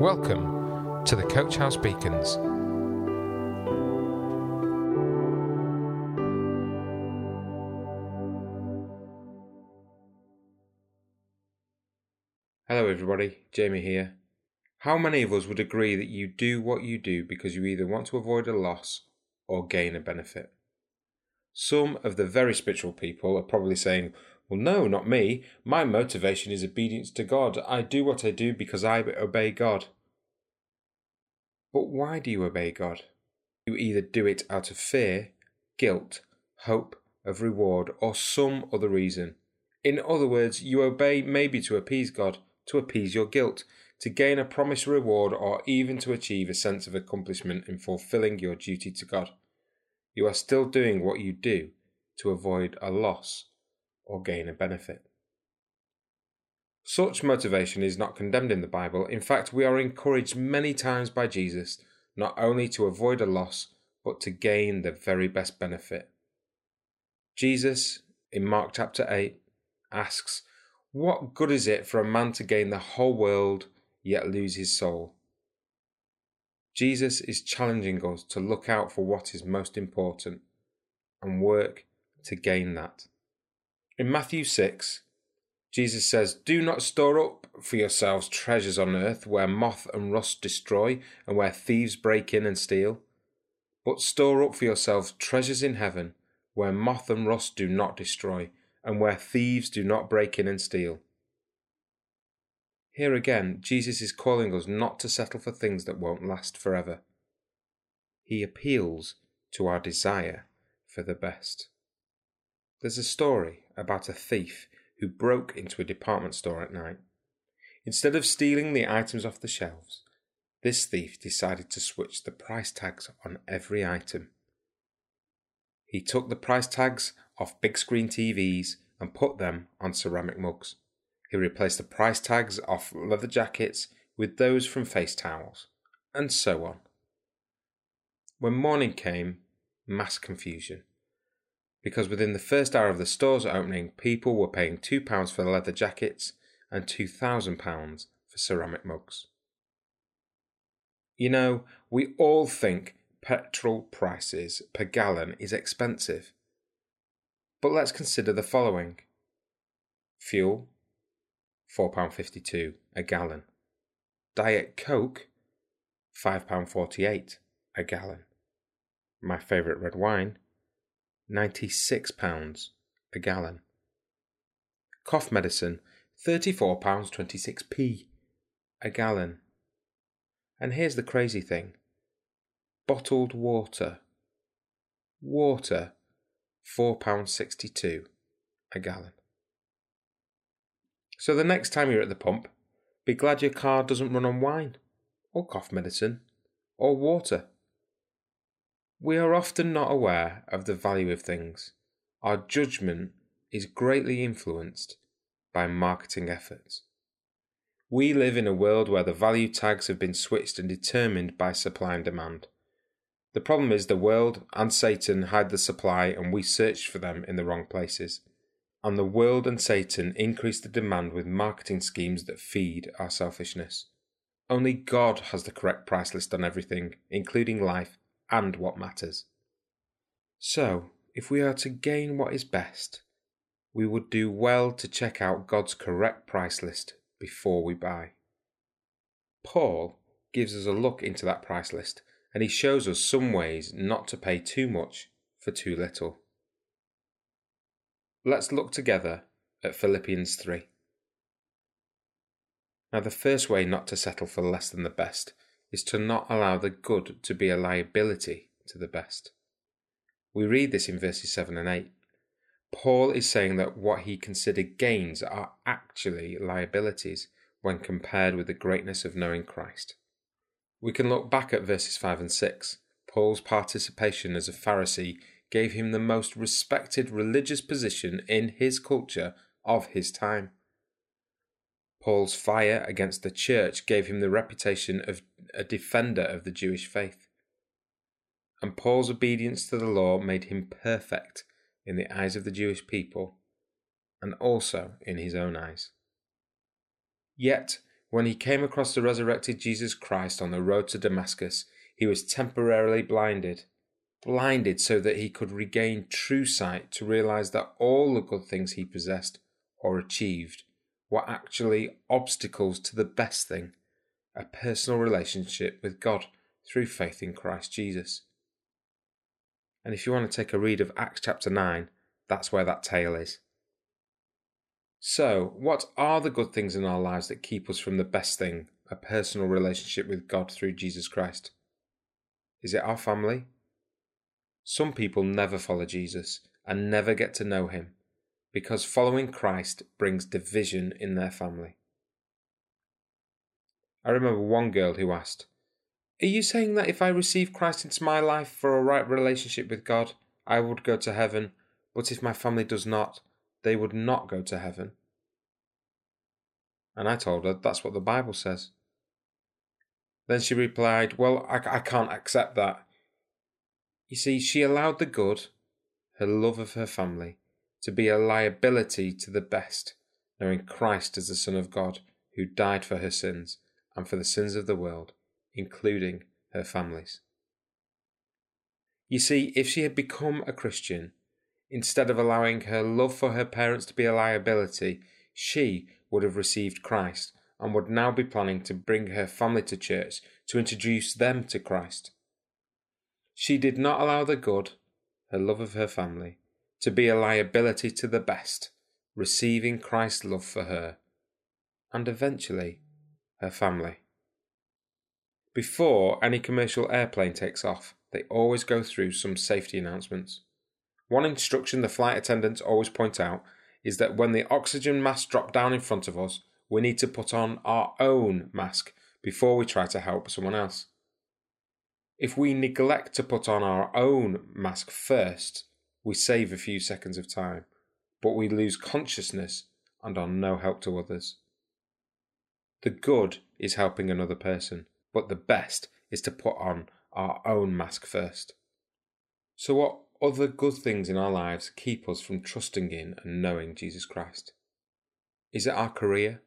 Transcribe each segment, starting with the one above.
Welcome to the Coach House Beacons. Hello, everybody. Jamie here. How many of us would agree that you do what you do because you either want to avoid a loss or gain a benefit? Some of the very spiritual people are probably saying, Well, no, not me. My motivation is obedience to God. I do what I do because I obey God. But why do you obey God? You either do it out of fear, guilt, hope of reward, or some other reason. In other words, you obey maybe to appease God to appease your guilt, to gain a promised reward, or even to achieve a sense of accomplishment in fulfilling your duty to God. You are still doing what you do to avoid a loss or gain a benefit. Such motivation is not condemned in the Bible. In fact, we are encouraged many times by Jesus not only to avoid a loss, but to gain the very best benefit. Jesus, in Mark chapter 8, asks, what good is it for a man to gain the whole world yet lose his soul? Jesus is challenging us to look out for what is most important and work to gain that. In Matthew 6, Jesus says, Do not store up for yourselves treasures on earth where moth and rust destroy and where thieves break in and steal, but store up for yourselves treasures in heaven where moth and rust do not destroy and where thieves do not break in and steal. Here again, Jesus is calling us not to settle for things that won't last forever. He appeals to our desire for the best. There's a story about a thief who broke into a department store at night. Instead of stealing the items off the shelves, this thief decided to switch the price tags on every item. He took the price tags off big screen TVs and put them on ceramic mugs. He replaced the price tags off leather jackets with those from face towels, and so on. When morning came, mass confusion. Because within the first hour of the store's opening, people were paying £2 for the leather jackets and £2,000 for ceramic mugs. You know, we all think petrol prices per gallon is expensive. But let's consider the following fuel, £4.52 a gallon, Diet Coke, £5.48 a gallon, my favourite red wine, £96 a gallon, cough medicine, £34.26p a gallon. And here's the crazy thing bottled water. Water £4.62 a gallon. So the next time you're at the pump, be glad your car doesn't run on wine, or cough medicine, or water. We are often not aware of the value of things. Our judgment is greatly influenced by marketing efforts. We live in a world where the value tags have been switched and determined by supply and demand. The problem is the world and Satan hide the supply and we search for them in the wrong places. And the world and Satan increase the demand with marketing schemes that feed our selfishness. Only God has the correct price list on everything, including life and what matters. So, if we are to gain what is best, we would do well to check out God's correct price list before we buy. Paul gives us a look into that price list and he shows us some ways not to pay too much for too little. Let's look together at Philippians 3. Now, the first way not to settle for less than the best is to not allow the good to be a liability to the best. We read this in verses 7 and 8. Paul is saying that what he considered gains are actually liabilities when compared with the greatness of knowing Christ. We can look back at verses 5 and 6. Paul's participation as a Pharisee gave him the most respected religious position in his culture of his time. Paul's fire against the church gave him the reputation of a defender of the Jewish faith. And Paul's obedience to the law made him perfect in the eyes of the Jewish people and also in his own eyes. Yet, when he came across the resurrected Jesus Christ on the road to Damascus, he was temporarily blinded. Blinded so that he could regain true sight to realize that all the good things he possessed or achieved were actually obstacles to the best thing a personal relationship with God through faith in Christ Jesus. And if you want to take a read of Acts chapter 9, that's where that tale is. So, what are the good things in our lives that keep us from the best thing, a personal relationship with God through Jesus Christ? Is it our family? Some people never follow Jesus and never get to know him because following Christ brings division in their family. I remember one girl who asked, Are you saying that if I receive Christ into my life for a right relationship with God, I would go to heaven, but if my family does not, they would not go to heaven? And I told her that's what the Bible says. Then she replied, Well, I, I can't accept that. You see, she allowed the good, her love of her family, to be a liability to the best, knowing Christ as the Son of God who died for her sins and for the sins of the world, including her family's. You see, if she had become a Christian, instead of allowing her love for her parents to be a liability, she would have received Christ and would now be planning to bring her family to church to introduce them to Christ. She did not allow the good, her love of her family, to be a liability to the best, receiving Christ's love for her, and eventually her family. Before any commercial airplane takes off, they always go through some safety announcements. One instruction the flight attendants always point out is that when the oxygen mask drop down in front of us, we need to put on our own mask before we try to help someone else. If we neglect to put on our own mask first, we save a few seconds of time, but we lose consciousness and are no help to others. The good is helping another person, but the best is to put on our own mask first. So, what other good things in our lives keep us from trusting in and knowing Jesus Christ? Is it our career?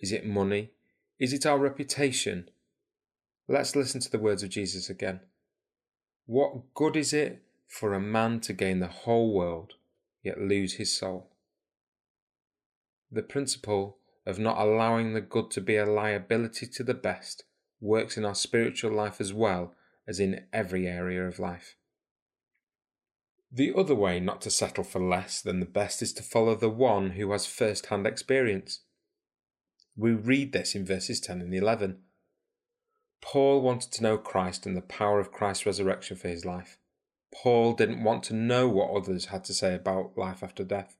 Is it money? Is it our reputation? Let's listen to the words of Jesus again. What good is it for a man to gain the whole world, yet lose his soul? The principle of not allowing the good to be a liability to the best works in our spiritual life as well as in every area of life. The other way not to settle for less than the best is to follow the one who has first hand experience. We read this in verses 10 and 11. Paul wanted to know Christ and the power of Christ's resurrection for his life. Paul didn't want to know what others had to say about life after death,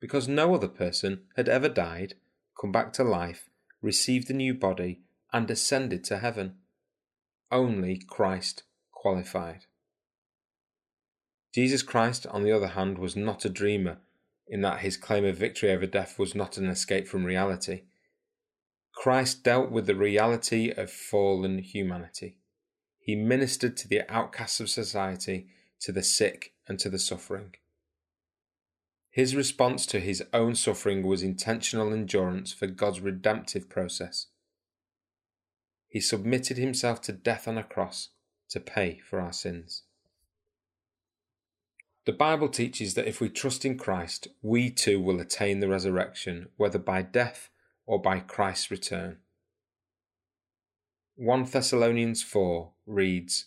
because no other person had ever died come back to life, received a new body, and ascended to heaven. Only Christ qualified. Jesus Christ, on the other hand, was not a dreamer, in that his claim of victory over death was not an escape from reality. Christ dealt with the reality of fallen humanity. He ministered to the outcasts of society, to the sick, and to the suffering. His response to his own suffering was intentional endurance for God's redemptive process. He submitted himself to death on a cross to pay for our sins. The Bible teaches that if we trust in Christ, we too will attain the resurrection, whether by death or by Christ's return. 1 Thessalonians 4 reads,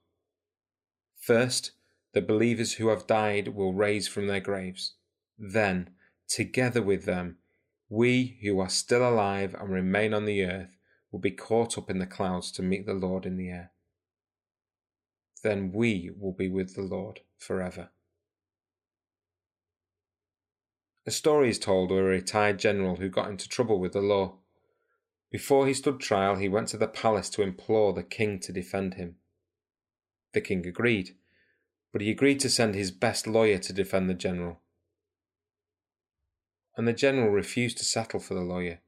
First, the believers who have died will rise from their graves. Then, together with them, we who are still alive and remain on the earth will be caught up in the clouds to meet the Lord in the air. Then we will be with the Lord forever. A story is told of a retired general who got into trouble with the law. Before he stood trial, he went to the palace to implore the king to defend him. The king agreed, but he agreed to send his best lawyer to defend the general. And the general refused to settle for the lawyer.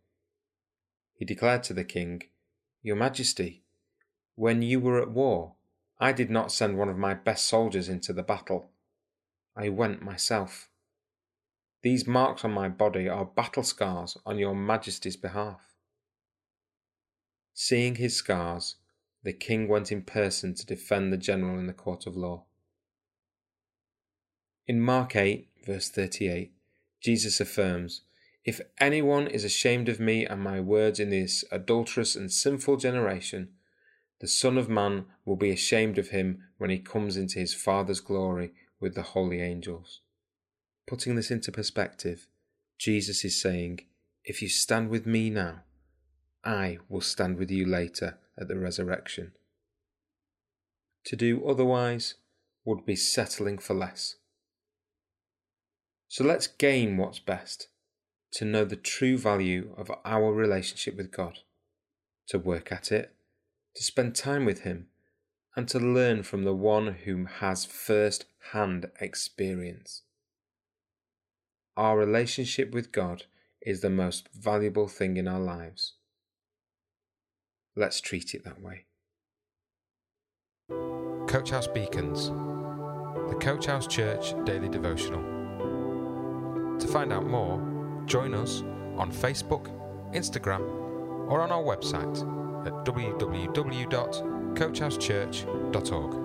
He declared to the king, Your Majesty, when you were at war, I did not send one of my best soldiers into the battle. I went myself. These marks on my body are battle scars on your Majesty's behalf. Seeing his scars, the king went in person to defend the general in the court of law. In Mark 8, verse 38, Jesus affirms, If anyone is ashamed of me and my words in this adulterous and sinful generation, the Son of Man will be ashamed of him when he comes into his Father's glory with the holy angels. Putting this into perspective, Jesus is saying, If you stand with me now, I will stand with you later at the resurrection. To do otherwise would be settling for less. So let's gain what's best to know the true value of our relationship with God, to work at it, to spend time with Him, and to learn from the one who has first hand experience. Our relationship with God is the most valuable thing in our lives. Let's treat it that way. Coach House Beacons, the Coach House Church Daily Devotional. To find out more, join us on Facebook, Instagram, or on our website at www.coachhousechurch.org.